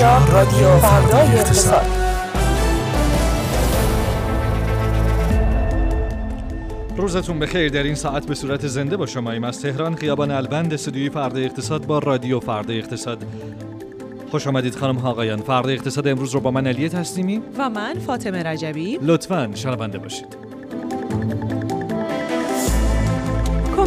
اینجا رادیو فردای اقتصاد. روزتون بخیر. در این ساعت به صورت زنده با شماییم از تهران خیابان البند استودیوی فردا اقتصاد با رادیو فردا اقتصاد. خوش آمدید خانم ها آقایان. فردا اقتصاد امروز رو با من علیه تسلیمی. و من فاطمه رجبی. لطفا شنونده باشید.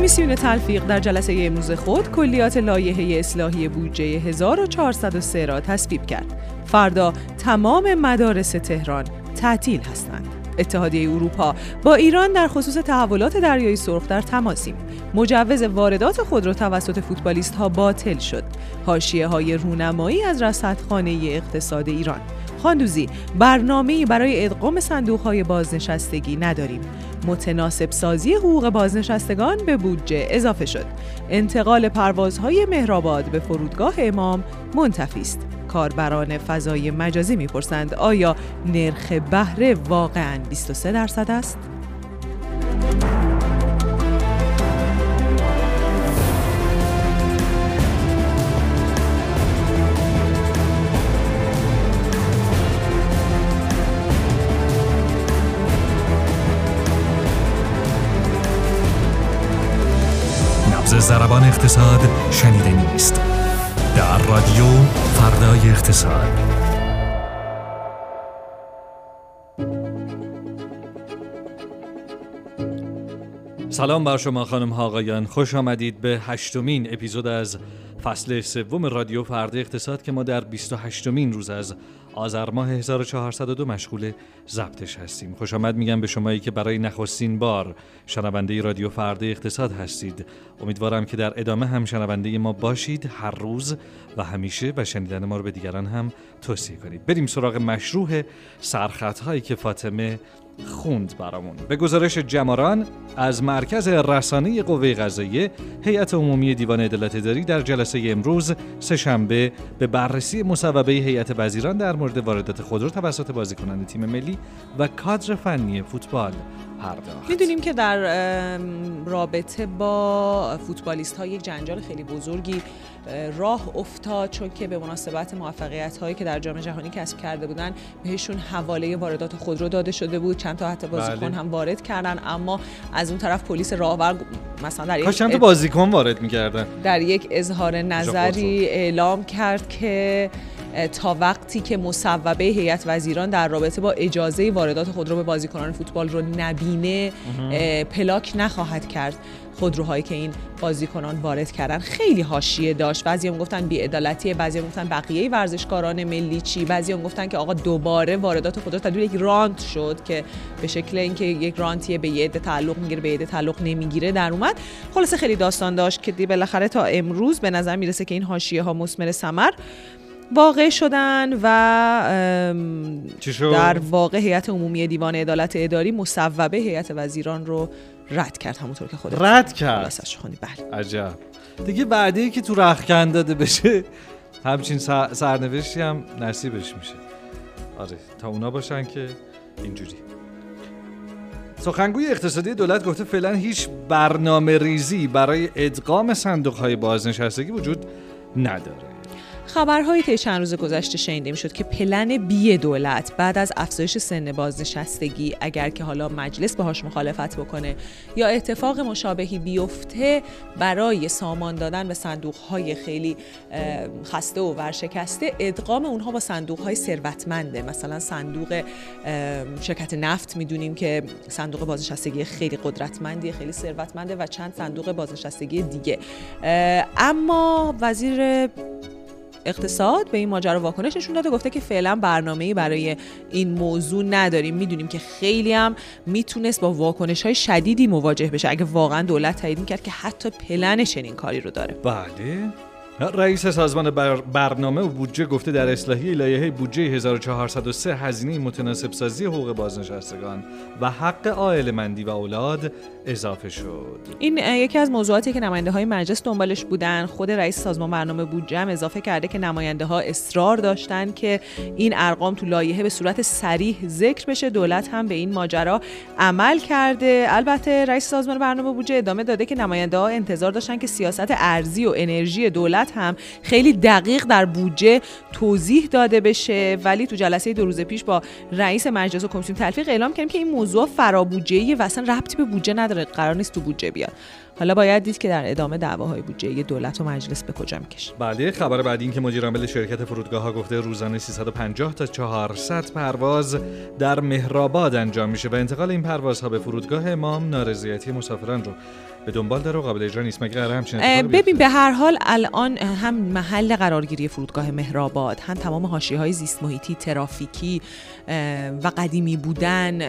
کمیسیون تلفیق در جلسه امروز خود کلیات لایحه اصلاحی بودجه 1403 را تصویب کرد. فردا تمام مدارس تهران تعطیل هستند. اتحادیه اروپا با ایران در خصوص تحولات دریای سرخ در تماسیم مجوز واردات خودرو توسط فوتبالیست ها باطل شد حاشیه های رونمایی از رصدخانه اقتصاد ایران خاندوزی برنامه‌ای برای ادغام صندوق‌های بازنشستگی نداریم. متناسب سازی حقوق بازنشستگان به بودجه اضافه شد. انتقال پروازهای مهرآباد به فرودگاه امام منتفی است. کاربران فضای مجازی می‌پرسند آیا نرخ بهره واقعا 23 درصد است؟ زربان اقتصاد شنیده نیست در رادیو فردای اقتصاد. سلام بر شما خانم ها آقایان. خوش آمدید به هشتمین اپیزود از فصل سوم رادیو فردا اقتصاد که ما در 28 مین روز از آذر ماه 1402 مشغول ضبطش هستیم. خوش آمد میگم به شمایی که برای نخستین بار شنونده رادیو فردا اقتصاد هستید. امیدوارم که در ادامه هم شنونده ما باشید هر روز و همیشه و شنیدن ما رو به دیگران هم توصیه کنید. بریم سراغ مشروع سرخط هایی که فاطمه خوند برامون. به گزارش جماران از مرکز رسانه قوه قضاییه هیئت عمومی دیوان عدالت اداری در جلسه امروز سهشنبه به بررسی مصوبه هیئت وزیران در مورد واردات خودرو توسط بازیکنان تیم ملی و کادر فنی فوتبال پرداخت. می‌دونیم که در رابطه با فوتبالیست ها یک جنجال خیلی بزرگی راه افتاد چون که به مناسبت موفقیت هایی که در جام جهانی کسب کرده بودن بهشون حواله واردات خودرو داده شده بود. چند تا حتی بازیکن بله. هم وارد کردن اما از اون طرف پلیس راهور مثلا در یک چند تا بازیکن وارد می‌کردن. در یک اظهار نظری اعلام کرد که تا وقتی که مصوبه هیئت وزیران در رابطه با اجازه واردات خودرو به بازیکنان فوتبال رو نبینه پلاک نخواهد کرد. خودروهایی که این بازیکنان وارد کردن خیلی حاشیه داشت. بعضی هم گفتن بی‌عدالتی بعضی هم گفتن بقیه ورزشکاران ملی چی؟ بعضی هم گفتن که آقا دوباره واردات خودرو تبدیل یک رانت شد که به شکل اینکه یک رانتیه به یه تعلق می‌گیره به یه تعلق نمی‌گیره در اومد. خلاصه خیلی داستان داشت که دی بالاخره تا امروز به نظر می‌رسه که این حاشیه ها مثمر ثمر واقع شدن و در واقع هیئت عمومی دیوان عدالت اداری مصوبه هیئت وزیران رو رد کرد همونطور که خودت رد کرد؟ خونی بله. عجب. دیگه بعدی که تو رخکن داده بشه همچین سرنوشتی هم نصیبش میشه. آره تا اونا باشن که اینجوری. سخنگوی اقتصادی دولت گفته فعلا هیچ برنامه ریزی برای ادغام صندوق های بازنشستگی وجود نداره. خبرهای طی چند روز گذشته شنیده می‌شد که پلن بی دولت بعد از افزایش سن بازنشستگی اگر که حالا مجلس باهاش مخالفت بکنه یا اتفاق مشابهی بیفته برای سامان دادن به صندوق های خیلی خسته و ورشکسته ادغام اونها با صندوق های ثروتمنده. مثلا صندوق شرکت نفت می‌دونیم که صندوق بازنشستگی خیلی قدرتمندی خیلی ثروتمنده و چند صندوق بازنشستگی دیگه. اما وزیر اقتصاد به این ماجرا واکنش نشون داده گفته که فعلا برنامه‌ای برای این موضوع نداریم. می‌دونیم که خیلی هم می‌تونست با واکنش های شدیدی مواجه بشه. اگه واقعا دولت تایید می‌کرد که حتی پلن چنین کاری رو داره. بله. رئیس سازمان برنامه و بودجه گفته در اصلاحی لایحه بودجه 1403 هزینه متناسب سازی حقوق بازنشستگان و حق عائله مندی و اولاد اضافه شد. این یکی از موضوعاتی که نماینده های مجلس دنبالش بودن خود رئیس سازمان برنامه بودجه هم اضافه کرده که نماینده ها اصرار داشتن که این ارقام تو لایحه به صورت سریح ذکر بشه دولت هم به این ماجرا عمل کرده البته رئیس سازمان برنامه بودجه ادامه داده که نماینده ها انتظار داشتن که سیاست ارزی و انرژی دولت دولت هم خیلی دقیق در بودجه توضیح داده بشه. ولی تو جلسه دو روز پیش با رئیس مجلس و کمیسیون تلفیق اعلام کردیم که این موضوع فرابودجه و اصلا ربطی به بودجه نداره. قرار نیست تو بودجه بیاد. حالا باید دید که در ادامه دعواهای بودجه دولت و مجلس به کجا می‌کشه بله خبر بعدی این که مدیر عامل شرکت فرودگاه ها گفته روزانه 350 تا 400 پرواز در مهرآباد انجام میشه و انتقال این پروازها به فرودگاه امام نارضایتی مسافران رو به دنبال داره و قابل اجرا نیست همچین اتفاقی ببین؟ به هر حال الان هم محل قرارگیری فرودگاه مهرآباد هم تمام حاشیه های زیست محیطی ترافیکی و قدیمی بودن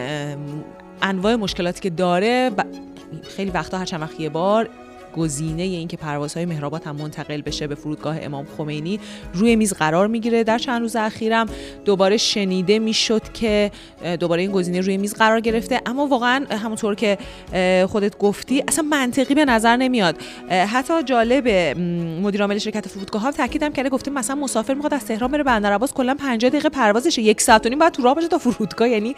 انواع مشکلاتی که داره ب- خیلی وقتا هر چند وقت یه بار گزینه این که پروازهای مهرآباد هم منتقل بشه به فرودگاه امام خمینی روی میز قرار می‌گیره. در چند روز اخیرم دوباره شنیده می‌شد که دوباره این گزینه روی میز قرار گرفته. اما واقعا همونطور که خودت گفتی اصلا منطقی به نظر نمیاد. حتی جالب مدیر عامل شرکت فرودگاه ها تاکیدم کرده گفته مثلا مسافر می‌خواد از تهران بره بندر عباس کلا 50 دقیقه پروازشه. یک ساعت و نیم باید تو راه باشه تا فرودگاه. یعنی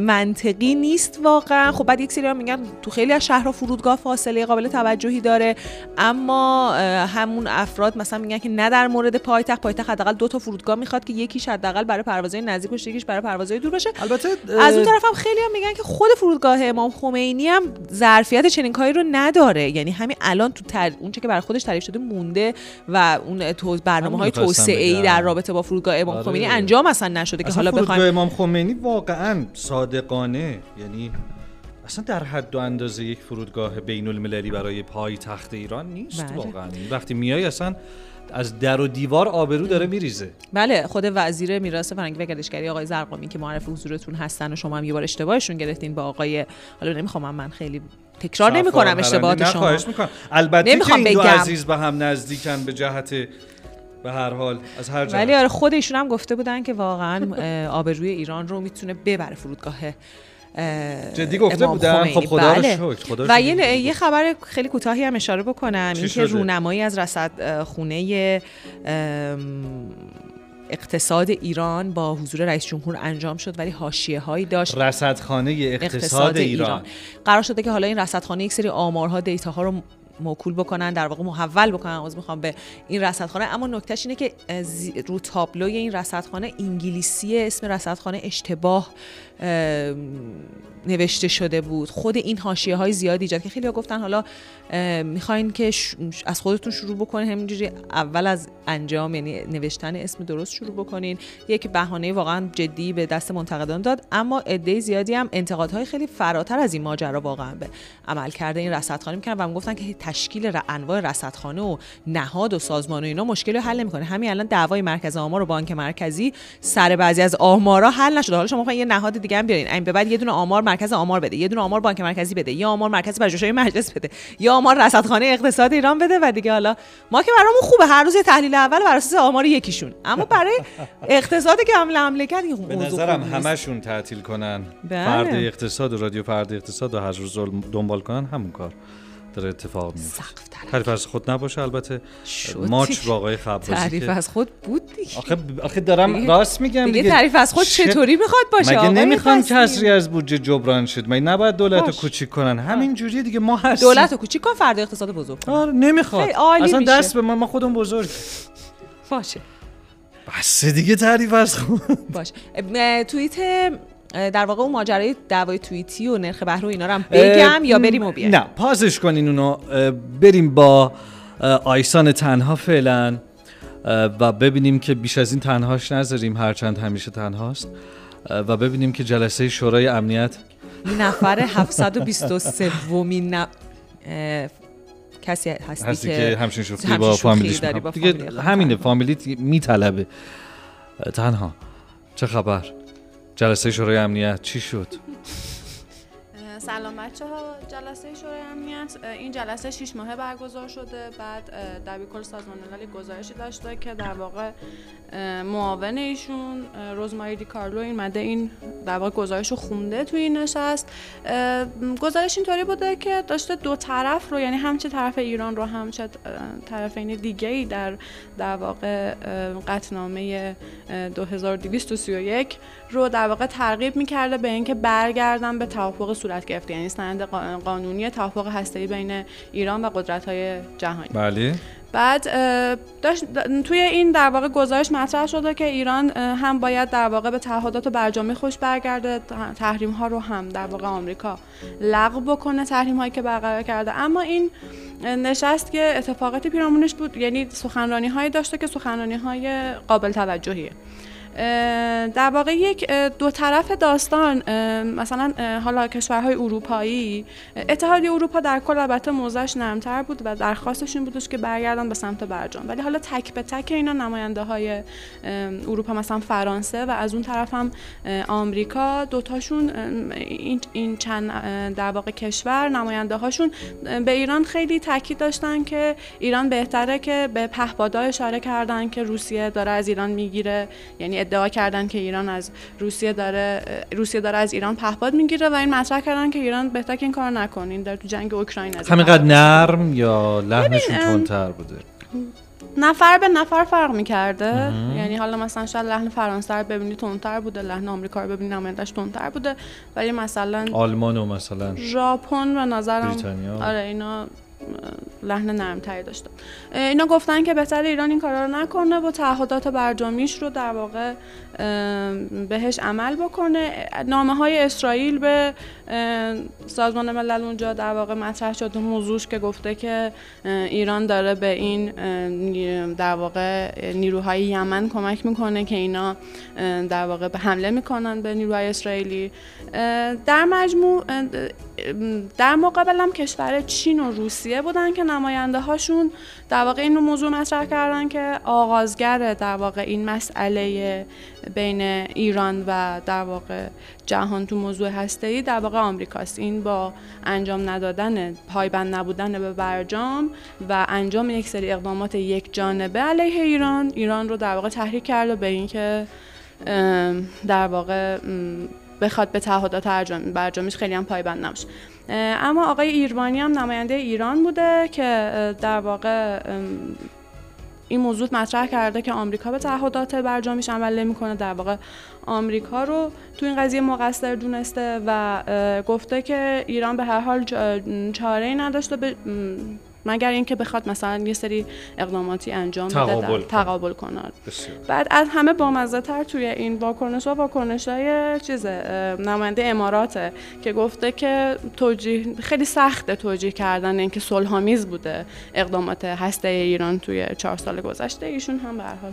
منطقی نیست واقعا. خب بعد یک سری میگن تو خیلی از شهرها فرودگاه فاصله قابل توجهی داره اما همون افراد مثلا میگن که نه در مورد پایتخت پایتخت حداقل دو تا فرودگاه می‌خواد که یکیش حداقل برای پروازهای نزدیک باشه یکیش برای پروازهای دور باشه البته از اون طرف هم خیلی هم میگن که خود فرودگاه امام خمینی هم ظرفیت چنین کاری رو نداره یعنی همین الان تو تر... اونچه که برای خودش تعریف شده مونده و اون تو... برنامه های توسعه ای. در رابطه با فرودگاه امام آره. خمینی انجام اصلا نشده که حالا فرودگاه بخوایم امام خمینی واقعا صادقانه یعنی اصلا در حد و اندازه یک فرودگاه بین المللی برای پای تخت ایران نیست بله. واقعا. وقتی میای اصلا از در و دیوار آبرو داره میریزه. بله خود وزیر میراث فرهنگی و گردشگری آقای زرقامی که معرف حضورتون هستن و شما هم یه بار اشتباهشون گرفتین با آقای حالا نمی‌خوام من خیلی تکرار نمی کنم اشتباهات شما. خواهش می‌کنم. البته که این دو بگم. عزیز به هم نزدیکن به جهت به هر حال از هر جهت. ولی آره خود ایشون هم گفته بودن که واقعا آبروی ایران رو می‌تونه ببره فرودگاه اه، جدی گفته بودن؟ خب خدا رو بله. شکر، خدا رو و شکر. یه یه خبر خیلی کوتاهی هم اشاره بکنم چی این که شده؟ رونمایی از رصد خونه اقتصاد ایران با حضور رئیس جمهور انجام شد ولی حاشیه هایی داشت رصدخانه اقتصاد, ایران. قرار شده که حالا این رصدخانه یک سری آمارها دیتاها رو موکول بکنن در واقع محول بکنن. از می‌خوام به این رصدخانه. اما نکتهش اینه که رو تابلوی این رصدخانه انگلیسی اسم رصدخانه اشتباه نوشته شده بود. خود این حاشیه های زیادی ایجاد که خیلی گفتن حالا می‌خواین که از خودتون شروع بکنین. همینجوری اول از انجام یعنی نوشتن اسم درست شروع بکنین. یک بهانه واقعا جدی به دست منتقدان داد. اما عده زیادی هم انتقادهای خیلی فراتر از این ماجرا واقعا به عمل کرده این رصدخانه می‌کنن و گفتن که تشکیل انواع رصدخانه و نهاد و سازمان و اینا مشکلی رو حل نمی‌کنه. همین الان دعوای مرکز آمار و بانک مرکزی سر بعضی از آمارا حل نشده. حالا شما می‌خواین یه نهاد دیگه هم بیارین. این به بعد یه دونه آمار مرکز آمار بده یه دونه آمار بانک مرکزی بده یه آمار مرکز پژوهش‌های مجلس بده یا آمار رصدخانه اقتصاد ایران بده و دیگه حالا ما که برامون خوبه. هر روز یه تحلیل اول بر اساس آمار یکیشون. اما برای اقتصاد که کرد این به نظرم. همشون تعطیل کنن. بله. فرد اقتصاد و رادیو فرد اقتصاد و هر روز دنبال کنن همون کار. داره اتفاق میفته. تعریف از خود نباشه البته ماچ. با آقای خبازی تعریف از خود بود دیگه. آخه آخه دارم دیگه- راست میگم دیگه دیگه. تعریف از خود چطوری می‌خواد باشه؟ مگه تصمیم؟ کسری از بودجه جبران شد؟ مگه نباید دولت رو. کوچیک کنن؟ همین جوریه دیگه. ما هستیم. دولت رو کوچیک کن فردا اقتصاد بزرگ کن آره نمی‌خواد. اصلا میشه. دست به ما ما خودمون بزرگ. باشه. بس دیگه تعریف از خود. باشه توییت در واقع اون ماجرای دعوای توییتی و نرخ بهره و اینا رو هم بگم یا بریم و بیایم؟ نه پازش کنین اونو. بریم با آیسان تنها فعلا. و ببینیم که بیش از این تنهاش نذاریم هرچند همیشه تنهاست. و ببینیم که جلسه شورای امنیت. نفر 723 ومین ن... اه، کسی هستی, هستی که همچین شوخی با فامیلیش داری. با دیگه فامیلی خودت. همینه فامیلیت میطلبه. تنها. چه خبر؟ جلسه شورای امنیت چی شد؟ سلام بچه ها جلسه شورای امنیت این جلسه شیش ماهه برگزار شده. بعد دبیرکل سازمان ملل گزارشی داشته که در واقع معاون ایشون اه، روزماری دی کارلو این مده این در واقع گزارش رو خونده توی این نشست. گزارش اینطوری بوده که داشته دو طرف رو یعنی همچه طرف ایران رو همچه طرفین دیگه ای در در واقع اه، 2231 رو در واقع ترغیب می‌کرده به اینکه برگردن به توافق صورت گرفته یعنی سند قا- قانونی توافق هسته‌ای بین ایران و قدرت‌های جهانی. بله. بعد داشت توی این در واقع گزارش مطرح شده که ایران هم باید در واقع به تعهدات و برجامی خوش برگرده تحریم ها رو هم در واقع آمریکا لغو بکنه تحریم هایی که برقرار کرده. اما این نشست که اتفاقاتی پیرامونش بود یعنی سخنرانی هایی داشته که سخنرانی های قابل توجهیه. در واقع یک دو طرف داستان مثلا حالا کشورهای اروپایی اتحادیه اروپا در کل البته موضعش نرمتر بود و درخواستش این بودش که برگردن به سمت برجام. ولی حالا تک به تک اینا نماینده های اروپا مثلا فرانسه و از اون طرف هم آمریکا دوتاشون این, این چند در واقع کشور نماینده هاشون به ایران خیلی تاکید داشتن که ایران بهتره که به پهپادا اشاره کردن که روسیه داره از ایران می‌گیره. یعنی ادعا کردن که ایران از روسیه داره روسیه داره از ایران پهپاد می‌گیره و این مطرح کردن که ایران بهتر که این کار نکنین در تو جنگ اوکراین از همینقدر نرم یا لحنشون تندتر بوده؟ نفر به نفر فرق می‌کرده. یعنی حالا مثلا شاید لحن فرانسه رو ببینی تندتر بوده لحن آمریکا رو ببینی نمایندش تندتر بوده ولی مثلا آلمان و مثلا ژاپن و نظرم آره اینا لحن نرمتری داشتن اینا گفتن که بهتر ایران این کارا رو نکنه و تعهدات برجامیش رو در واقع بهش عمل بکنه. نامه های اسرائیل به سازمان ملل اونجا در واقع مطرح شده موضوعش که گفته که ایران داره به این در واقع نیروهای یمن کمک می‌کنه که اینا در واقع به حمله می‌کنن به نیروهای اسرائیلی. در مجموع در مقابل هم کشور چین و روسیه بودن که نماینده هاشون در واقع این موضوع مطرح کردن که آغازگر در واقع این مسئله بین ایران و در واقع جهان تو موضوع ای در واقع آمریکاست. این با انجام ندادن پایبند نبودن به برجام و انجام یک سری اقدامات یک جانبه علیه ایران ایران رو در واقع تحریک کرده به اینکه در واقع بخواد به تعهدات برجامیش خیلی هم پایبند نباشه. اما آقای ایروانی هم نماینده ایران بوده که در واقع این موضوع مطرح کرده که آمریکا به تعهدات برجامیش عمل نمی‌کنه. در واقع آمریکا رو تو این قضیه مقصر دونسته و گفته که ایران به هر حال چاره ای نداشته به مگر اینکه بخواد مثلا یه سری اقداماتی انجام بده تقابل کنه. بعد از همه بامزه تر توی این واکنش ها واکنش های چیز نماینده اماراته که گفته که توجیه خیلی سخته توجیه کردن اینکه صلحآمیز بوده اقدامات هسته ایران توی چهار سال گذشته. ایشون هم به هر حال.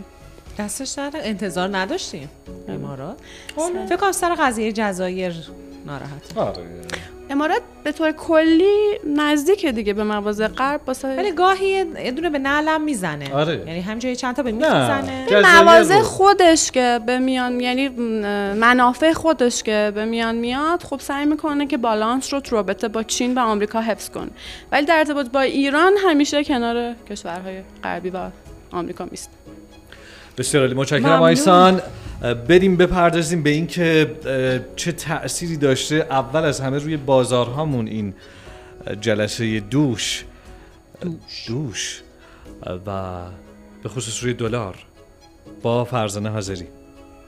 دستش انتظار نداشتیم. امارات. فکر کنم سر قضیه جزایر ناراحت آره. امارات به طور کلی نزدیک دیگه به مواضع غرب واسه ولی گاهی یه دونه به نعلم می‌زنه. آره. یعنی همجوری چند تا به می‌زنه. مواضع خودش که به میان یعنی منافع خودش که به میان میاد خب سعی می‌کنه که بالانس رو تو رابطه با چین و آمریکا حفظ کنه. ولی در ارتباط با ایران همیشه کنار کشورهای غربی و آمریکا میست بسیار عالی. متشکرم آیسان. بریم بپردازیم به اینکه چه تأثیری داشته اول از همه روی بازارهامون این جلسه دوش. دوش, دوش. و به خصوص روی دلار. با فرزانه حاضری.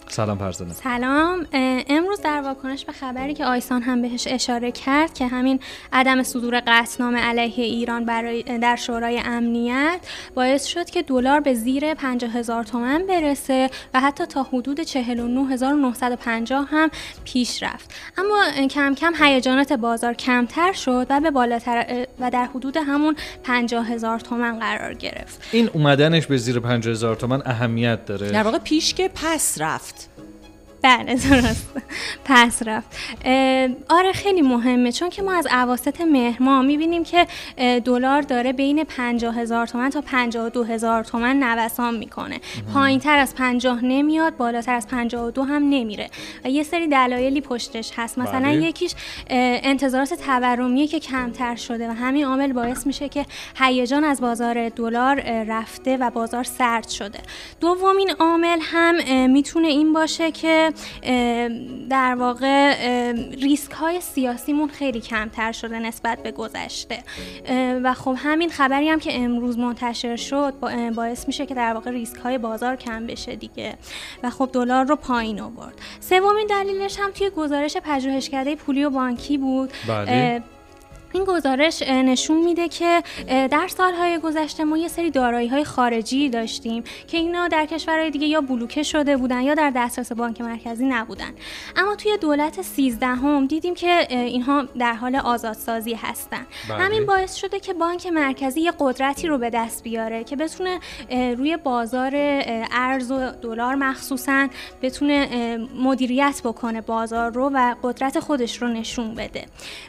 سلام فرزانه. سلام. امروز در واکنش به خبری که آیسان هم بهش اشاره کرد که همین عدم صدور قطعنامه علیه ایران برای در شورای امنیت باعث شد که دلار به زیر 50 هزار تومن برسه و حتی تا حدود 49950 هم پیش رفت. اما کم کم هیجانات بازار کمتر شد و به بالاتر و در حدود همون 50 هزار تومن قرار گرفت. این اومدنش به زیر 50 هزار تومن اهمیت داره؟ در واقع پیش که پس رفت. بله درست. پس رفت. آره خیلی مهمه. چون که ما از عواسط مهر ما می‌بینیم که دلار داره بین 50 هزار تومن تا 52 هزار تومن نوسان می‌کنه. پایین تر از 50 نمیاد بالاتر از 52 هم نمیره. و یه سری دلایلی پشتش هست. مثلا بله. یکیش انتظارات تورمیه که کمتر شده و همین عامل باعث میشه که هیجان از بازار دلار رفته و بازار سرد شده. دومین عامل هم می‌تونه این باشه که در واقع ریسک های سیاسیمون خیلی کمتر شده نسبت به گذشته. و خب همین خبری هم که امروز منتشر شد باعث میشه که در واقع ریسک های بازار کم بشه دیگه. و خب دلار رو پایین آورد. سومین دلیلش هم توی گزارش پژوهشکده پولی و بانکی بود. بله. این گزارش نشون میده که در سالهای گذشته ما یه سری دارایی های خارجی داشتیم که اینا در کشورهای دیگه یا بلوکه شده بودن یا در دسترس بانک مرکزی نبودن. اما توی دولت 13 هم دیدیم که اینها در حال آزادسازی هستن. بله. همین باعث شده که بانک مرکزی یه قدرتی رو به دست بیاره که بتونه روی بازار ارز و دلار مخصوصا بتونه مدیریت بکنه بازار رو و قدرت خودش رو نشون بده.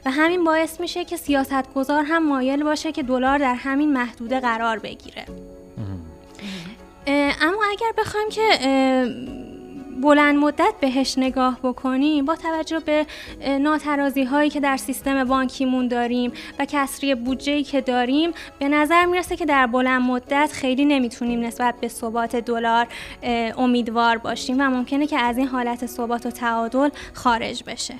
و همین باعث میشه که سیاستگزار هم مایل باشه که دلار در همین محدوده قرار بگیره. اما اگر بخوایم که بلند مدت بهش نگاه بکنیم با توجه به ناترازی هایی که در سیستم بانکیمون داریم و کسری بودجه که داریم به نظر می‌رسه که در بلند مدت خیلی نمی‌تونیم نسبت به ثبات دلار امیدوار باشیم و ممکنه که از این حالت ثبات و تعادل خارج بشه.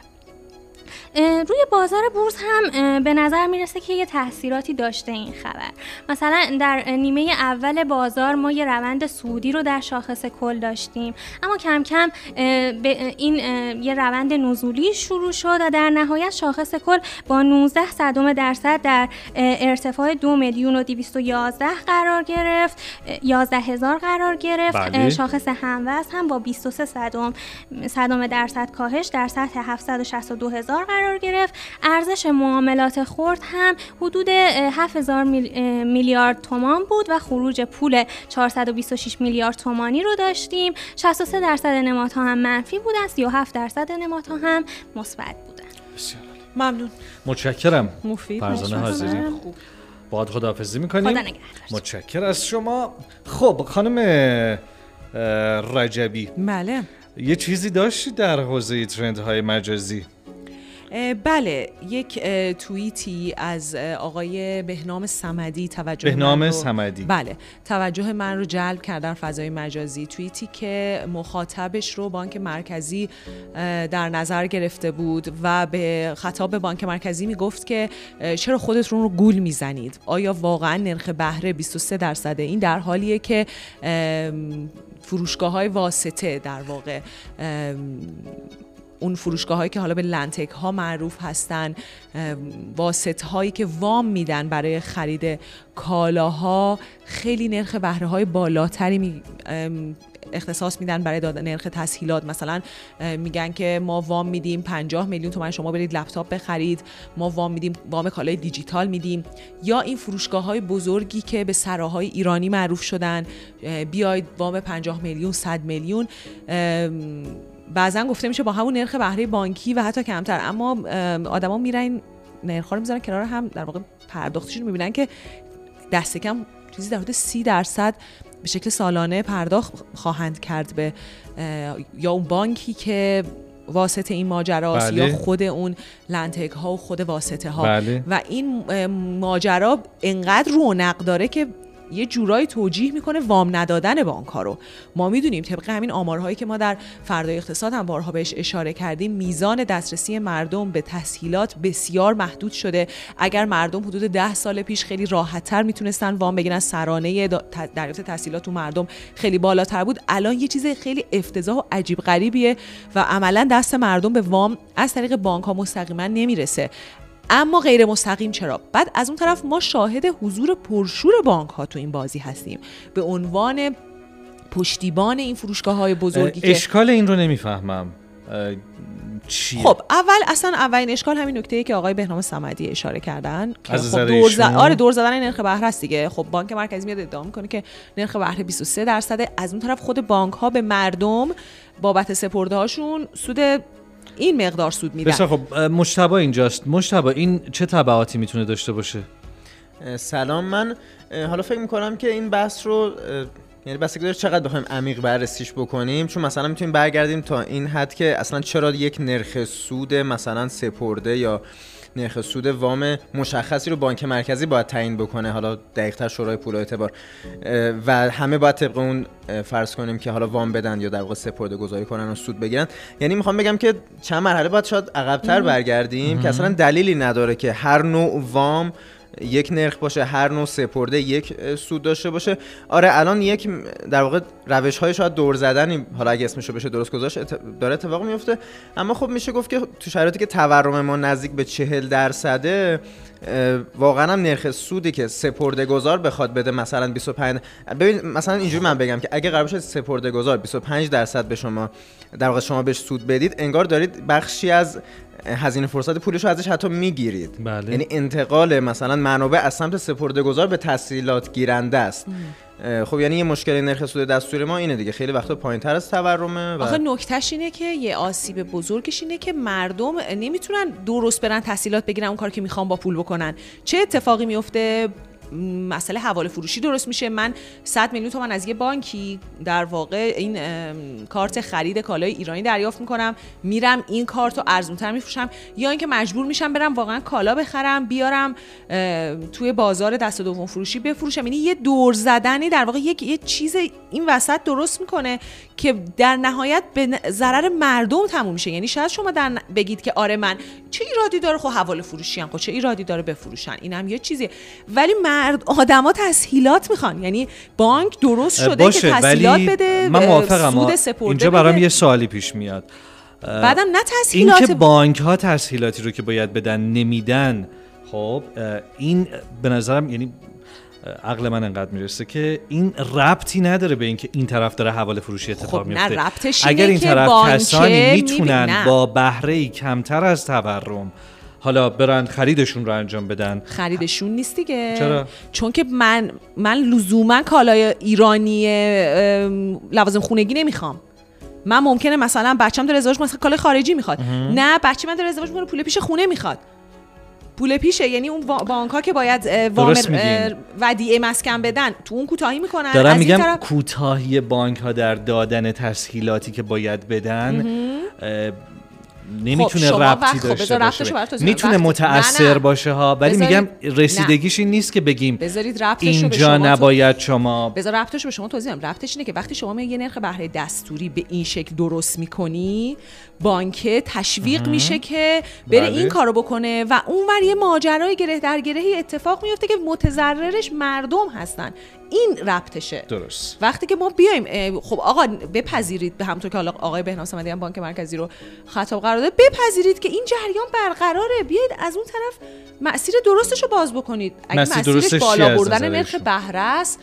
روی بازار بورس هم به نظر می‌رسه که یه تاثیراتی داشته این خبر. مثلا در نیمه اول بازار ما یه روند سودی رو در شاخص کل داشتیم. اما کم کم به این یه روند نزولی شروع شد و در نهایت شاخص کل با 19 صدم درصد در ارتفاع 2 میلیون و 211 قرار گرفت. 11 هزار قرار گرفت. بله. شاخص هموز هم با 23 صدم صدم درصد کاهش در سطح 762 هزار قرار قرار گرفت. ارزش معاملات خرد هم حدود 7000 میلیارد تومان بود و خروج پول 426 میلیارد تومانی رو داشتیم. 63 درصد نمادها هم منفی بودن 37 درصد نمادها هم مثبت بودن. ممنون. متشکرم. مفید. فرزانه حاضری. باید خداحافظی می‌کنیم. متشکر از شما. خب خانم رجبی. بله. یه چیزی داشتی در حوزه ترندهای مجازی؟ بله یک توییتی از آقای بهنام سمدی توجه بهنام من رو سمدی. بله توجه من رو جلب کردن فضای مجازی. توییتی که مخاطبش رو بانک مرکزی در نظر گرفته بود و به خطاب بانک مرکزی می‌گفت که چرا خودتون رو گول می‌زنید؟ آیا واقعا نرخ بهره 23 درصده این در حالیه که فروشگاه های واسطه در واقع اون فروشگاه هایی که حالا به لنتک ها معروف هستن واسط هایی که وام میدن برای خرید کالاها خیلی نرخ بهره های بالاتری می اختصاص میدن برای دادن نرخ تسهیلات. مثلا میگن که ما وام میدیم 50 میلیون تومن شما برید لپتاپ بخرید ما وام میدیم وام کالای دیجیتال میدیم. یا این فروشگاه های بزرگی که به سراهای ایرانی معروف شدن بیاید وام 50 میلیون 100 میلیون بعضا گفته میشه با همون نرخ بهره بانکی و حتی کمتر اما آدما میرن نرخ رو می‌ذارن کنار هم در واقع پرداختشون می‌بینن که دست کم چیزی در حدود سی درصد به شکل سالانه پرداخت خواهند کرد به یا اون بانکی که واسطه این ماجراست بله. یا خود اون لنتک ها و خود واسطه ها بله. و این ماجرا انقدر رونق داره که یه جورایی توجیه می‌کنه وام ندادن بانک ها رو ما می‌دونیم طبق همین آمارهایی که ما در فردای اقتصاد هم بارها بهش اشاره کردیم میزان دسترسی مردم به تسهیلات بسیار محدود شده. اگر مردم حدود ده سال پیش خیلی راحتتر می‌تونستن وام بگیرن سرانه دریافت تسهیلات تو مردم خیلی بالاتر بود. الان یه چیز خیلی افتضاح و عجیب غریبیه و عملا دست مردم به وام از طریق بانک ها مستقیما نمی‌رسه. اما غیر مستقیم چرا؟ بعد از اون طرف ما شاهد حضور پرشور بانک ها تو این بازی هستیم. به عنوان پشتیبان این فروشگاه های بزرگی اشکال این رو نمی‌فهمم. چیه؟ خب اول اصلا اولین اشکال همین نکته که آقای بهنام صمدی اشاره کردن که خب دور ز... آره دور زدن نرخ بهره است دیگه. خب بانک مرکزی میاد ادعا می‌کنه که نرخ بهره 23 درصد از اون طرف خود بانک ها به مردم بابت سپرده هاشون سود این مقدار سود میدن بسیار خب مشتبه اینجاست. مشتبه این چه تبعاتی می‌تونه داشته باشه؟ سلام. من حالا فکر می‌کنم که این بحث رو یعنی بس داره چقدر بخوایم عمیق بررسیش بکنیم. چون مثلا می‌تونیم برگردیم تا این حد که اصلا چرا یک نرخ سود مثلا سپرده یا نرخ سود وام مشخصی رو بانک مرکزی باید تعیین بکنه. حالا دقیقتر شورای پول اعتبار. و همه باید طبق اون فرض کنیم که حالا وام بدن یا در واقع سپرده گذاری کنن و سود بگیرن. یعنی می‌خوام بگم که چند مرحله باید شاید عقبتر برگردیم که اصلا دلیلی نداره که هر نوع وام یک نرخ باشه هر نوع سپرده یک سود داشته باشه. آره الان یک در واقع روش های شاید دور زدنی حالا اگه اسمشو بشه درست گذاشت داره اتفاق میفته اما خب میشه گفت که تو شرایطی که تورم ما نزدیک به چهل درصده واقعا هم نرخ سودی که سپرده گذار بخواد بده مثلا 25 ببین مثلا اینجوری من بگم که اگه قرار باشه سپرده گذار 25 درصد به شما در واقع شما بهش سود بدید انگار دارید بخشی از هزینه فرصت پولش رو ازش حتی می‌گیرید. بله. یعنی انتقال مثلا منابع از سمت سپرده گذار به تسهیلات گیرنده است. خب یعنی یه مشکل نرخ سود دستوری ما اینه دیگه. خیلی وقتا پایینتر از تورمه و آخه نکتهش اینه که یه آسیب بزرگش اینه که مردم نمی‌تونن درست برن تحصیلات بگیرن اون کار که می‌خوان با پول بکنن. چه اتفاقی میفته مسئله حواله فروشی درست میشه. من 100 میلیون تومن از یه بانکی در واقع این کارت خرید کالای ایرانی دریافت می‌کنم. میرم این کارت رو ارزونتر میفروشم. یا اینکه مجبور میشم برم واقعا کالا بخرم بیارم توی بازار دست دوم فروشی بفروشم. یعنی یه دور زدنی در واقع یک یه چیز این وسط درست می‌کنه که در نهایت به ضرر مردم تموم میشه. یعنی شاید شما در بگید که آره من چه ایرادی داره؟ خب حواله فروشی هم خب چه ایرادی داره بفروشن؟ این هم یه چیزیه. ولی مرد آدما تسهیلات می‌خوان یعنی بانک درست شده که باشه تسهیلات ولی بده من موافقم. سپرده اینجا برام. یه سوالی پیش میاد بعدم نه این تسهیلات که بانک ها تسهیلاتی رو که باید بدن نمیدن خب این به نظرم یعنی عقل من انقدر می‌رسه که این ربطی نداره به اینکه این طرف داره حواله فروشی اتفاق خب میفته اگر این که طرف کسانی. می‌تونن با بهره ای کمتر از تورم حالا برن خریدشون رو انجام بدن. خریدشون نیست دیگه. چرا؟ چون که من من لزوما کالای ایرانی لوازم خونگی نمی‌خوام. من ممکنه مثلا بچم داره ازدواج مثلا کالای خارجی می‌خواد. نه بچه من داره ازدواج می‌کنه پول پیش خونه می‌خواد. پول پیشه یعنی اون بانک ها که باید وام ودیعه مسکن بدن تو اون کوتاهی می‌کنن. دارم از میگم طرف کوتاهی بانک ها در دادن تسهیلاتی که باید بدن نمی‌تونه شما ربطی خب داشته باشه. می‌تونه متاثر. باشه ها ولی میگم رسیدگیش این نیست که بگیم بذارید ربطشو به اینجا نباید شما بذار ربطش به شما توضیح بدم ربطش اینه که وقتی شما یه نرخ بهره دستوری به این شکل درست می‌کنی بانک تشویق میشه که بره بله. این کارو بکنه و اونور یه ماجرای گره در گرهی اتفاق میفته که متضررش مردم هستن این ربطشه. درست. وقتی که ما بیایم خب آقا بپذیرید به همونطور که حالا آقای بهنام صمدی هم بانک مرکزی رو خطاب قرار داده بپذیرید که این جریان برقراره. بیاید از اون طرف مسیر درستش رو باز بکنید. اگه مسیرش درستش بالا بردن نرخ؟ بهره است؟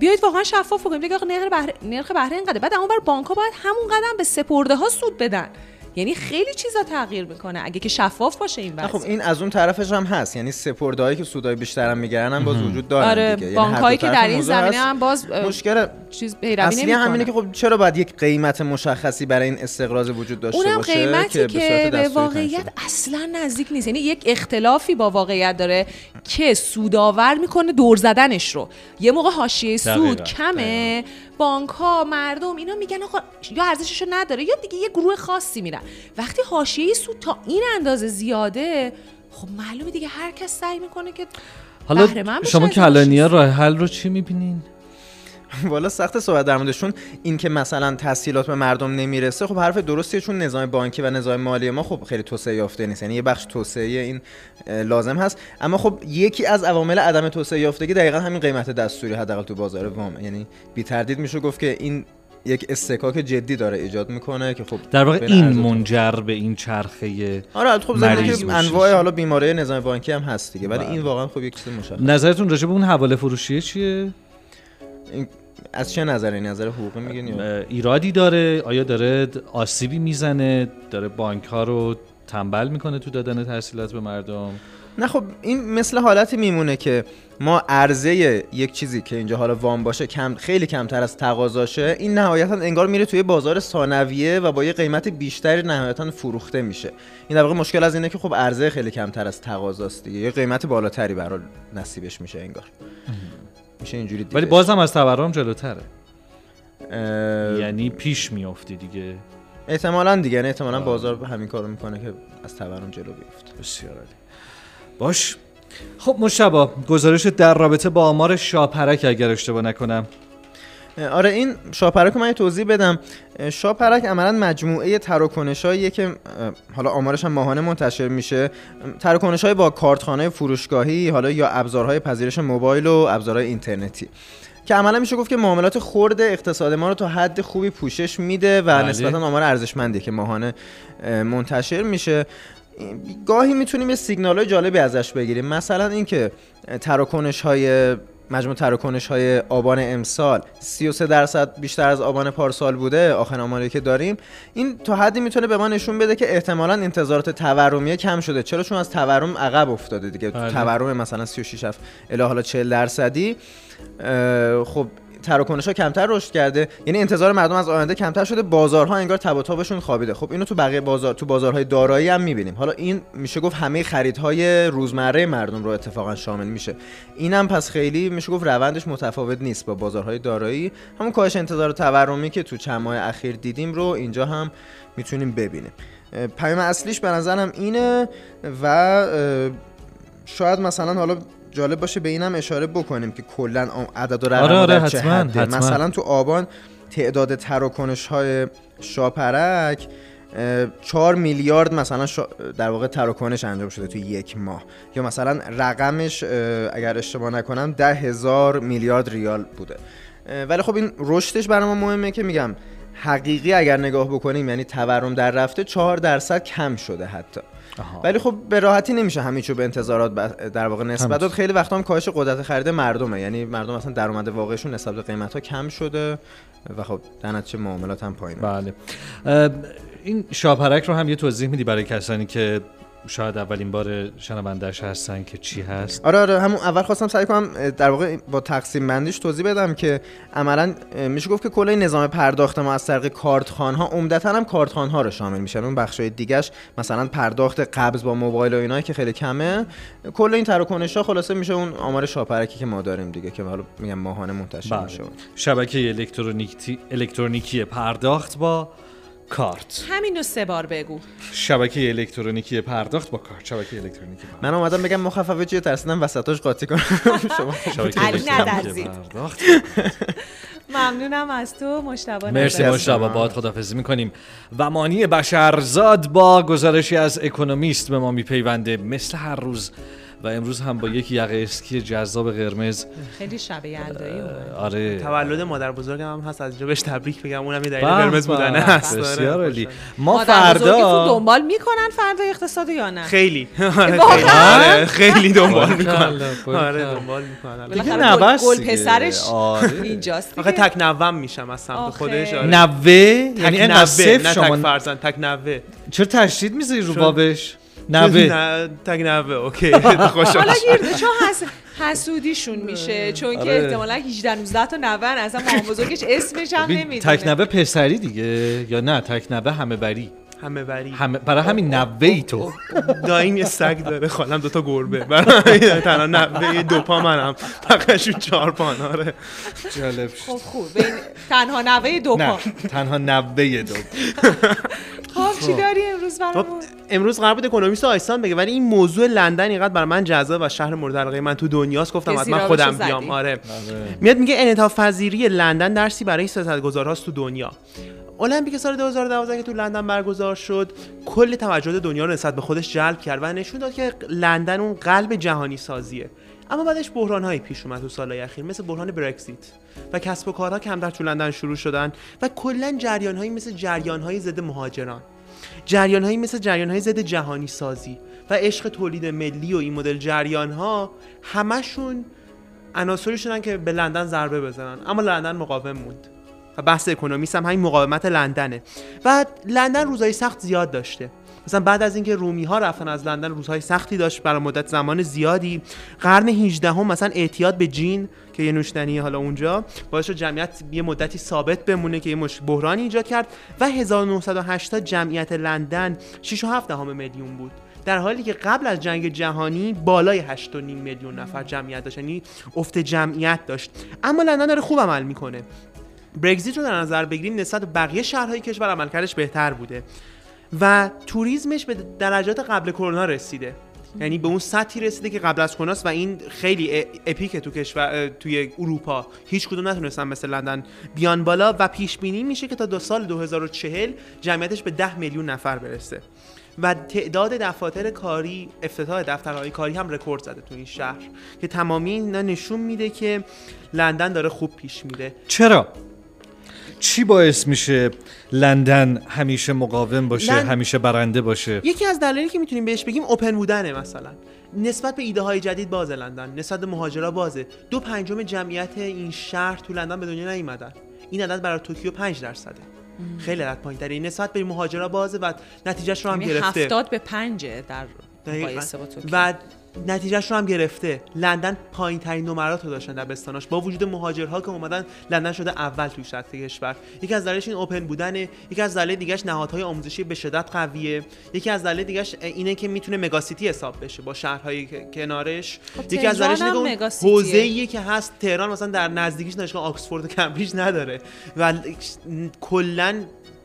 بیایید واقعا شفاف بکنید بگید آقا نرخ بهره نرخ بهره اینقدر بعد اون بر بانک ها باید همون قدم به سپرده ها سود بدن. یعنی خیلی چیزا تغییر می‌کنه. اگه که شفاف باشه این وضع خب این از اون طرفش هم هست. یعنی سپردهایی که سودای بیشتر هم می‌گیرن هم باز وجود دارن آره دیگه. یعنی هر دو بانک که در این زمینه. هم باز مشکل چیز پیروی اصلی نمی‌کنن همینه که خب چرا باید یک قیمت مشخصی برای این استقراض وجود داشته اونم باشه قیمتی که, به واقعیت. اصلا نزدیک نیست. یعنی یک اختلافی با واقعیت داره که سودآور می‌کنه دور زدنش رو. یه موقع حاشیه سود دقیقاً، کمه. بانک ها مردم اینا میگن آقا یا ارزشش رو نداره یا دیگه یه گروه خاصی میرن وقتی حاشیه سود تا این اندازه زیاده خب معلومه دیگه هر کس سعی می‌کنه که حالا شما از این کلانی حاشیه راه حل رو چی می‌بینین؟ والا سخت صحبت در موردشون این که مثلا تسهیلات به مردم نمی‌رسه خب حرف درستیه چون نظام بانکی و نظام مالی ما خب خیلی توسعه یافته نیست یعنی یه بخش توسعه این لازم هست اما خب یکی از عوامل عدم توسعه یافتگی دقیقا همین قیمت دستوری حداقل تو بازار وام یعنی بی تردید میشه گفت که این یک استکاک جدی داره ایجاد می‌کنه که خب در واقع این منجر به این چرخه آره خب مریض میشه. انواع حالا بیماری نظام بانکی هم هست دیگه ولی بله. این واقعا خب یک چیز مشخص نظرتون راجع به اون حواله فروشیه چیه؟ این از چه نظری نظر حقوقی میگین ایرادی داره. آیا داره آسیبی می‌زنه؟ داره بانک ها رو تنبل می‌کنه تو دادن تحصیلات به مردم؟ نه خب این مثل حالتی میمونه که ما عرضه یک چیزی که اینجا حالا وام باشه کم خیلی کمتر از تقاضاشه این نهایتا انگار میره توی بازار ثانویه و با یه قیمت بیشتری نهایتا فروخته میشه. این در واقع مشکل از اینه که خب عرضه خیلی کمتر از تقاضاست دیگه. یه قیمت بالاتری برای نصیبش میشه انگار. میشه اینجوری دیگه. ولی بازم از تورم جلوتره. اه... یعنی پیش میافتی دیگه. احتمالا دیگه یعنی احتمالا بازار همین کارو می‌کنه که از تورم جلو بیفته. بسیار عالی. باش. خب مشتبا گزارش در رابطه با آمار شاپرک اگر اشتباه نکنم آره این شاپرک رو من توضیح بدم. شاپرک عملا مجموعه تراکنش که حالا آمارش هم ماهانه منتشر میشه. تراکنش های با کارتخانه فروشگاهی حالا یا ابزارهای پذیرش موبایل و ابزارهای اینترنتی. که عملا میشه گفت که معاملات خرد اقتصاد ما رو تا حد خوبی پوشش میده و بله. نسبتا آمار ارزشمندی که ماهانه منتشر میشه. گاهی می‌تونیم یه سیگنال های جالبی ازش بگیریم. مثلا اینکه تراکنش های مجموع تراکنش های آبان امسال 33 درصد بیشتر از آبان پارسال بوده آخر آماری که داریم. این تا حدی می‌تونه به ما نشون بده که احتمالا انتظارات تورمی کم شده. چرا؟ چون از تورم عقب افتاده دیگه. بله. تورم مثلا 36 الی حالا 40 درصدی. خب تراکنش ها کمتر رشد کرده. یعنی انتظار مردم از آینده کمتر شده. بازارها انگار تب خوابیده. خب اینو تو بقیه بازار تو بازارهای دارایی هم می‌بینیم. حالا این میشه گفت همه خریدهای روزمره مردم رو اتفاقا شامل میشه. اینم پس خیلی میشه گفت روندش متفاوت نیست با بازارهای دارایی. همون کاهش انتظار تورمی که تو چند ماه اخیر دیدیم رو اینجا هم می‌تونیم ببینیم. پیام اصلیش به نظرم اینه و شاید مثلا حالا جالب باشه به اینم اشاره بکنیم که کلا عدد و رقم آره آره چه حتما, مثلا تو آبان تعداد تراکنش های شاپرک 4 میلیارد مثلا در واقع تراکنش انجام شده تو یک ماه. یا مثلا رقمش اگر اشتباه نکنم ده هزار میلیارد ریال بوده. ولی خب این رشدش برای ما مهمه که میگم حقیقی اگر نگاه بکنیم یعنی تورم در رفته 4 درصد کم شده حتی. ولی خب به راحتی نمیشه همیچو به انتظارات در واقع نسبت داد. خیلی وقتا هم کاهش قدرت خرید مردمه. یعنی مردم اصلا درآمد واقعشون نسبت به قیمت ها کم شده و خب در نتیجه معاملات هم پایینه. بله. این شاپرک رو هم یه توضیح میدی برای کسانی که شاید اولین بار شنوندهش هستن که چی هست. آره آره همون اول خواستم سعی کنم در واقع با تقسیم بندیش توضیح بدم که عملا میشه گفت که کل نظام پرداخت ما از طریق کارتخان ها عمدتا هم کارتخان ها رو شامل میشن اون بخشای دیگهش مثلا پرداخت قبض با موبایل و اینایی که خیلی کمه. کل این تراکنش ها خلاصه میشه اون آمار شاپرکی که ما داریم دیگه که حالا میگم ماهانه منتشر بله. میشه. شبکه الکترونیکی الکترونیکی پرداخت با کارت. همینو سه بار بگو. شبکه الکترونیکی پرداخت با کارت. شبکه الکترونیکی پرداخت. من اومدم بگم مخففه چیه ترسیدم وسطاش قاطی کنم. شما شبکه الکترونیکی پرداخت. ممنونم از تو مشتبه مرسی مشتبه باد خدافزی می‌کنیم. و مانی بشرزاد با گزارشی از اکونومیست به ما میپیونده. مثل هر روز و امروز هم با یک یقه اسکی جذاب قرمز خیلی شب یلدایی آره. تولد مادر بزرگم هم هست از اینجا بهش تبریک بگم اونم یه دلیل قرمز بودنه هست بسیار آره، عالی ما فردا دنبال می‌کنن فردا اقتصاد یا نه؟ خیلی. آره خیلی. دنبال می‌کنن. آره دنبال می‌کنن. دیگه نوست گل پسرش اینجاست آخه تک نوام میشم از سمت خودش نوه؟ یعنی این شما تک فرزند تک نوه. چرا تشدید می‌ذاری رو بابش؟ نوه. تگ نوه اوکی. خوشحال حالا گیرده چون حسودیشون میشه چون که آره. احتمالا 18 19 تا نوه اصلا مام بزرگش اسمش هم نمی‌دونه. تک نوه پسری دیگه یا نه؟ تک نوه همه بری. همه بری همه برای همین نوه ای تو دایم یه سگ داره. خالم دوتا گربه. برای تنها نوه دو پا منم. فقطشون چهار پاناره جالب خب خوب. تنها نوه دو پا. تنها نوه دو خب چی خب. داری امروز برامون؟ خب، امروز قرار بود اکونومیست آیسان بگه ولی این موضوع لندن اینقدر برای من جذاب و شهر مورد علاقه من تو دنیاست گفتم من خودم بیام. آره. آره. میاد میگه انعطاف پذیری لندن درسی برای سیاستگزارهاست تو دنیا. المپیک سال 2012 که تو لندن برگزار شد کل توجه دنیا رو نسبت به خودش جلب کرد و نشون داد که لندن اون قلب جهانی سازیه. اما بعدش بحران هایی پیش اومد تو سالهای اخیر مثل بحران برکزیت و کسب و کارها کمتر تو لندن شروع شدن و کلا جریان هایی مثل جریان های ضد مهاجران. جریان هایی مثل جریان های ضد جهانی سازی و عشق تولید ملی و این مدل جریان ها همشون عناصری شدن که به لندن ضربه بزنن. اما لندن مقاوم موند. و بحث اکونومیست هم همین مقاومت لندنه. و لندن روزهای سخت زیاد داشته. مثلا بعد از اینکه رومی ها رفتن از لندن روزهای سختی داشت برای مدت زمان زیادی. قرن 18 هم مثلا اعتیاد به جین که یه نوشیدنی حالا اونجا باعث جمعیت یه مدتی ثابت بمونه که یه مش بحرانی ایجاد کرد. و 1980 جمعیت لندن 6 و 7 میلیون بود. در حالی که قبل از جنگ جهانی بالای 8.5 میلیون نفر جمعیت داشت یعنی افت جمعیت داشت. اما لندن داره خوب عمل می‌کنه. برگزیت رو در نظر بگیریم نسبت بقیه شهرهای کشور عملکردش بهتر بوده و توریسمش به درجات قبل کرونا رسیده. یعنی به اون سطحی رسیده که قبل از کناس و این خیلی اپیکه تو کشور توی اروپا. هیچ کدوم نتونستن مثل لندن بیان بالا و پیش بینی میشه که تا دو سال 2040 جمعیتش به 10 میلیون نفر برسه. و تعداد دفاتر کاری افتتاح دفترهای کاری هم رکورد زده تو این شهر که تمامی اینا نشون میده که لندن داره خوب پیش میره. چرا؟ چی باعث میشه لندن همیشه مقاوم باشه همیشه برنده باشه؟ یکی از دلایلی که می‌تونیم بهش بگیم اوپن بودنه مثلا. نسبت به ایده های جدید باز لندن نسبت به مهاجرا بازه. دو پنجم جمعیت این شهر تو لندن به دنیا نیومدن. این عدد برای توکیو 5 درصده. خیلی عدد پایین تره نسبت به مهاجرا بازه و نتیجهش رو هم یعنی گرفته. 70 به 5 در و نتیجهش رو هم گرفته. لندن پایین ترین نمرات رو داشتن در بستاناش با وجود مهاجرها که اومدن لندن شده اول توی سطح کشور. یکی از دلایلش این اوپن بودنه یکی از دلایل دیگهش نهادهای آموزشی به شدت قویه. یکی از دلایل دیگهش اینه که می‌تونه مگاسیتی حساب بشه با شهرهای کنارش. خب یکی از دلایلش اینه حوزه‌ای که هست تهران مثلا در نزدیکیش دانشگاه آکسفورد و کمبریج نداره. و کلا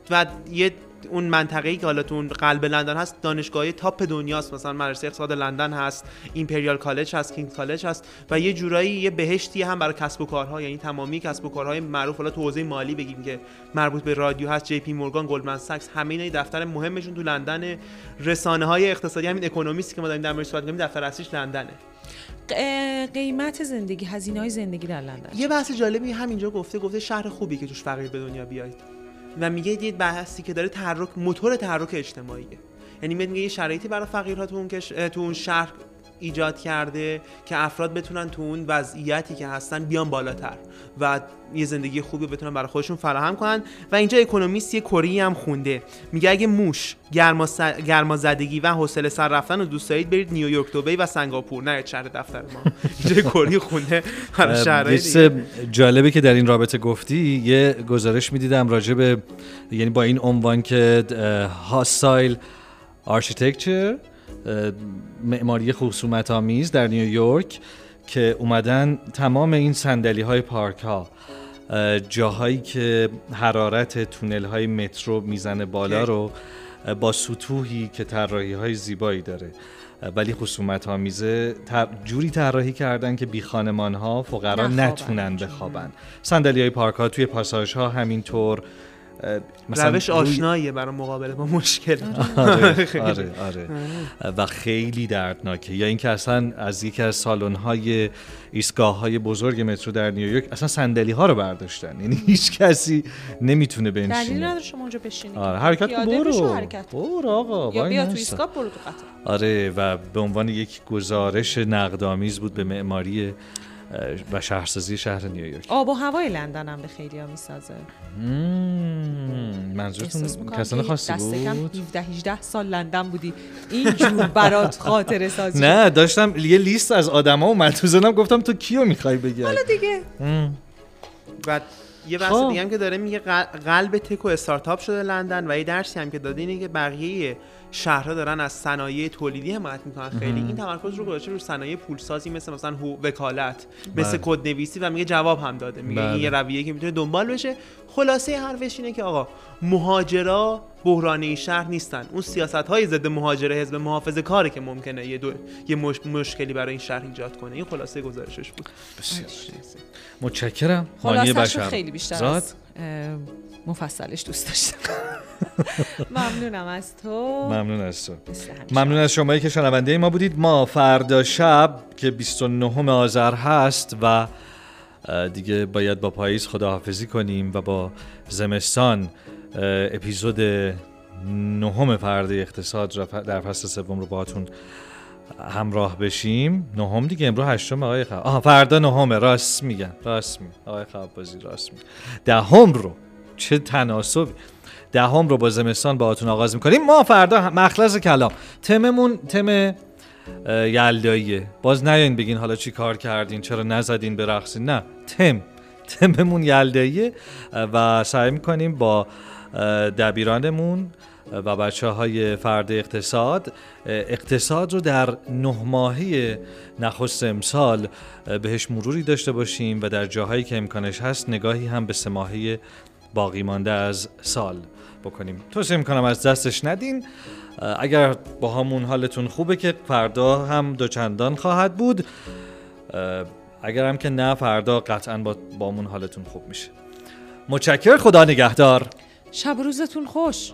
و یه اون منطقه‌ای که حالا تو اون قلب لندن هست دانشگاه top دنیاست. مثلا مدرسه اقتصاد لندن هست Imperial College هست King College هست و یه جورایی یه بهشتی هم برای کسب و کارها یعنی تمامی کسب و کارهای معروف. حالا تو حوزه مالی بگیم که مربوط به رادیو هست JP Morgan Goldman Sachs همه اینا دفتر مهمشون تو لندن. رسانه های اقتصادی همین Economist که ما داریم در موردش صحبت دفتر اصلیش لندنه. قیمت زندگی هزینه های زندگی در لندن یه بحث جالبی همینجا گفته گفته شهر خوبی که توش فقیر به دنیا بیاید. و میگه یه بحثی که داره تحرک موتور تحرک اجتماعیه. یعنی میگه یه شرایطی برای فقیرها تو اون تو اون شهر ایجاد کرده که افراد بتونن تو اون وضعیتی که هستن بیان بالاتر و یه زندگی خوبی بتونن برای خودشون فراهم کنن. و اینجا اکونومیست یه کری هم خونده. میگه اگه موش گرما, گرما زدگی و حوصله سر رفتن و دوست دارید برید نیویورک دبی و سنگاپور. نه شهر دفتر ما. اینجا کری خونده. یه جالبه که در این رابطه گفتی یه گزارش می‌دیدم راجع به یعنی با این عنوان که hostile architecture. معماری خصومت آمیز در نیویورک که اومدن تمام این صندلی های پارک ها جاهایی که حرارت تونل های مترو می‌زنه بالا رو با سطوحی که طراحی های زیبایی داره ولی خصومت آمیزه. جوری طراحی کردن که بی خانمان ها فقرا نتونن بخوابن صندلی های پارک ها توی پاساژ ها همینطور مثلا روش آشناییه برای مقابله با مشکل. آره آره, آره. و خیلی دردناکه. یا اینکه اصلا از یکی از سالن های ایستگاه های بزرگ مترو در نیویورک اصلا صندلی ها رو برداشتن. یعنی هیچ کسی نمی‌تونه بنشینه. دلیل نداره شما اونجا بشینید آره حرکت برو. حرکت. برو آقا یا بیا تو ایستگاه برو تو قطار آره و به عنوان یک گزارش نقدآمیز بود به معماری و شهرسازی شهر نیویورک. آب و هوای لندن هم به خیلی ها می‌سازه منظورتون کسان خاصی بود؟ 17 18 سال لندن بودی. اینجور برات خاطر سازی نه داشتم یه لیست از آدما اومد تو زنم گفتم تو کیو می‌خوای بگی؟ حالا دیگه. بعد یه بحث خب. دیگه هم که داره میگه قلب تک و استارتاپ شده لندن و یه درسی هم که داده اینه که بقیه شهرها دارن از صنایع تولیدی حمایت می‌کنن. خیلی این تمرکز رو گذاشته رو صنایع پولسازی مثل مثلا وکالت مثل بله. کد نویسی و میگه جواب هم داده. میگه این یه بله. رویه که می‌تونه دنبال بشه. خلاصه حرفش اینه که آقا مهاجرا بحرانی شهر نیستن. اون سیاست های ضد مهاجره حزب محافظه کاره که ممکنه یه دو... یه مش... مشکلی برای این شهر ایجاد کنه. این خلاصه گزارشش بود. متشکرم. خلاصه خیلی بیشتر از مفصلش دوست داشتم. ممنونم از تو. ممنون از تو. ممنون از شمایی که شنونده ما بودید. ما فردا شب که 29 آذر هست و دیگه باید با پاییز خداحافظی کنیم و با زمستان اپیزود نهم فرد اقتصاد در فصل سوم رو باهاتون همراه بشیم. نهم دیگه امروز هشتم آقای خب آها فردا نهمه. راست میگن راست میگن. آقای بازی راست میگن. دهم رو چه تناسبی. دهم رو با زمستان باهاتون آغاز می‌کنیم. ما فردا مخلص کلام. تممون تم یلداییه باز نیاین بگین حالا چی کار کردین چرا نزدین برقصین نه تم. تممون یلداییه و سعی می‌کنیم با دبیرانمون و بچه های فرد اقتصاد اقتصاد رو در نه ماهی نخست امسال بهش مروری داشته باشیم و در جاهایی که امکانش هست نگاهی هم به سه ماهی باقی مانده از سال بکنیم. توصیه می‌کنم از دستش ندین. اگر با همون حالتون خوبه که فردا هم دوچندان خواهد بود اگر هم که نه فردا قطعا با, با حالتون خوب میشه. متشکر خدا نگهدار. شب روزتون خوش.